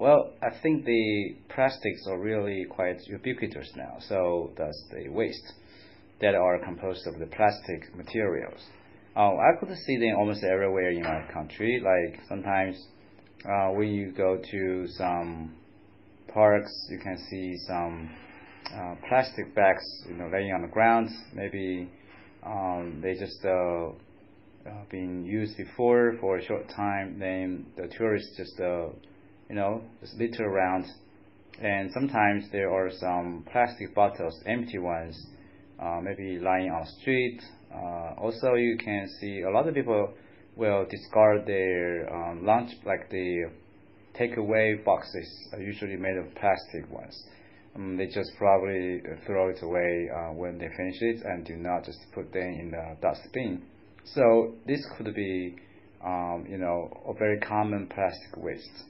well, I think the plastics are really quite ubiquitous now. So does the waste that are composed of the plastic materials. Uh, I could see them almost everywhere in our country. Like sometimes uh, when you go to some parks, you can see some uh, plastic bags, you know, laying on the ground. Maybe um, they just uh, uh, been used before for a short time. Then the tourists just, uh, you know, litter around. And sometimes there are some plastic bottles, empty ones, uh, maybe lying on the street. Uh, also, you can see a lot of people will discard their um, lunch, like the takeaway boxes, are usually made of plastic ones. Um, they just probably throw it away uh, when they finish it and do not just put them in the dustbin. So this could be, um, you know, a very common plastic waste.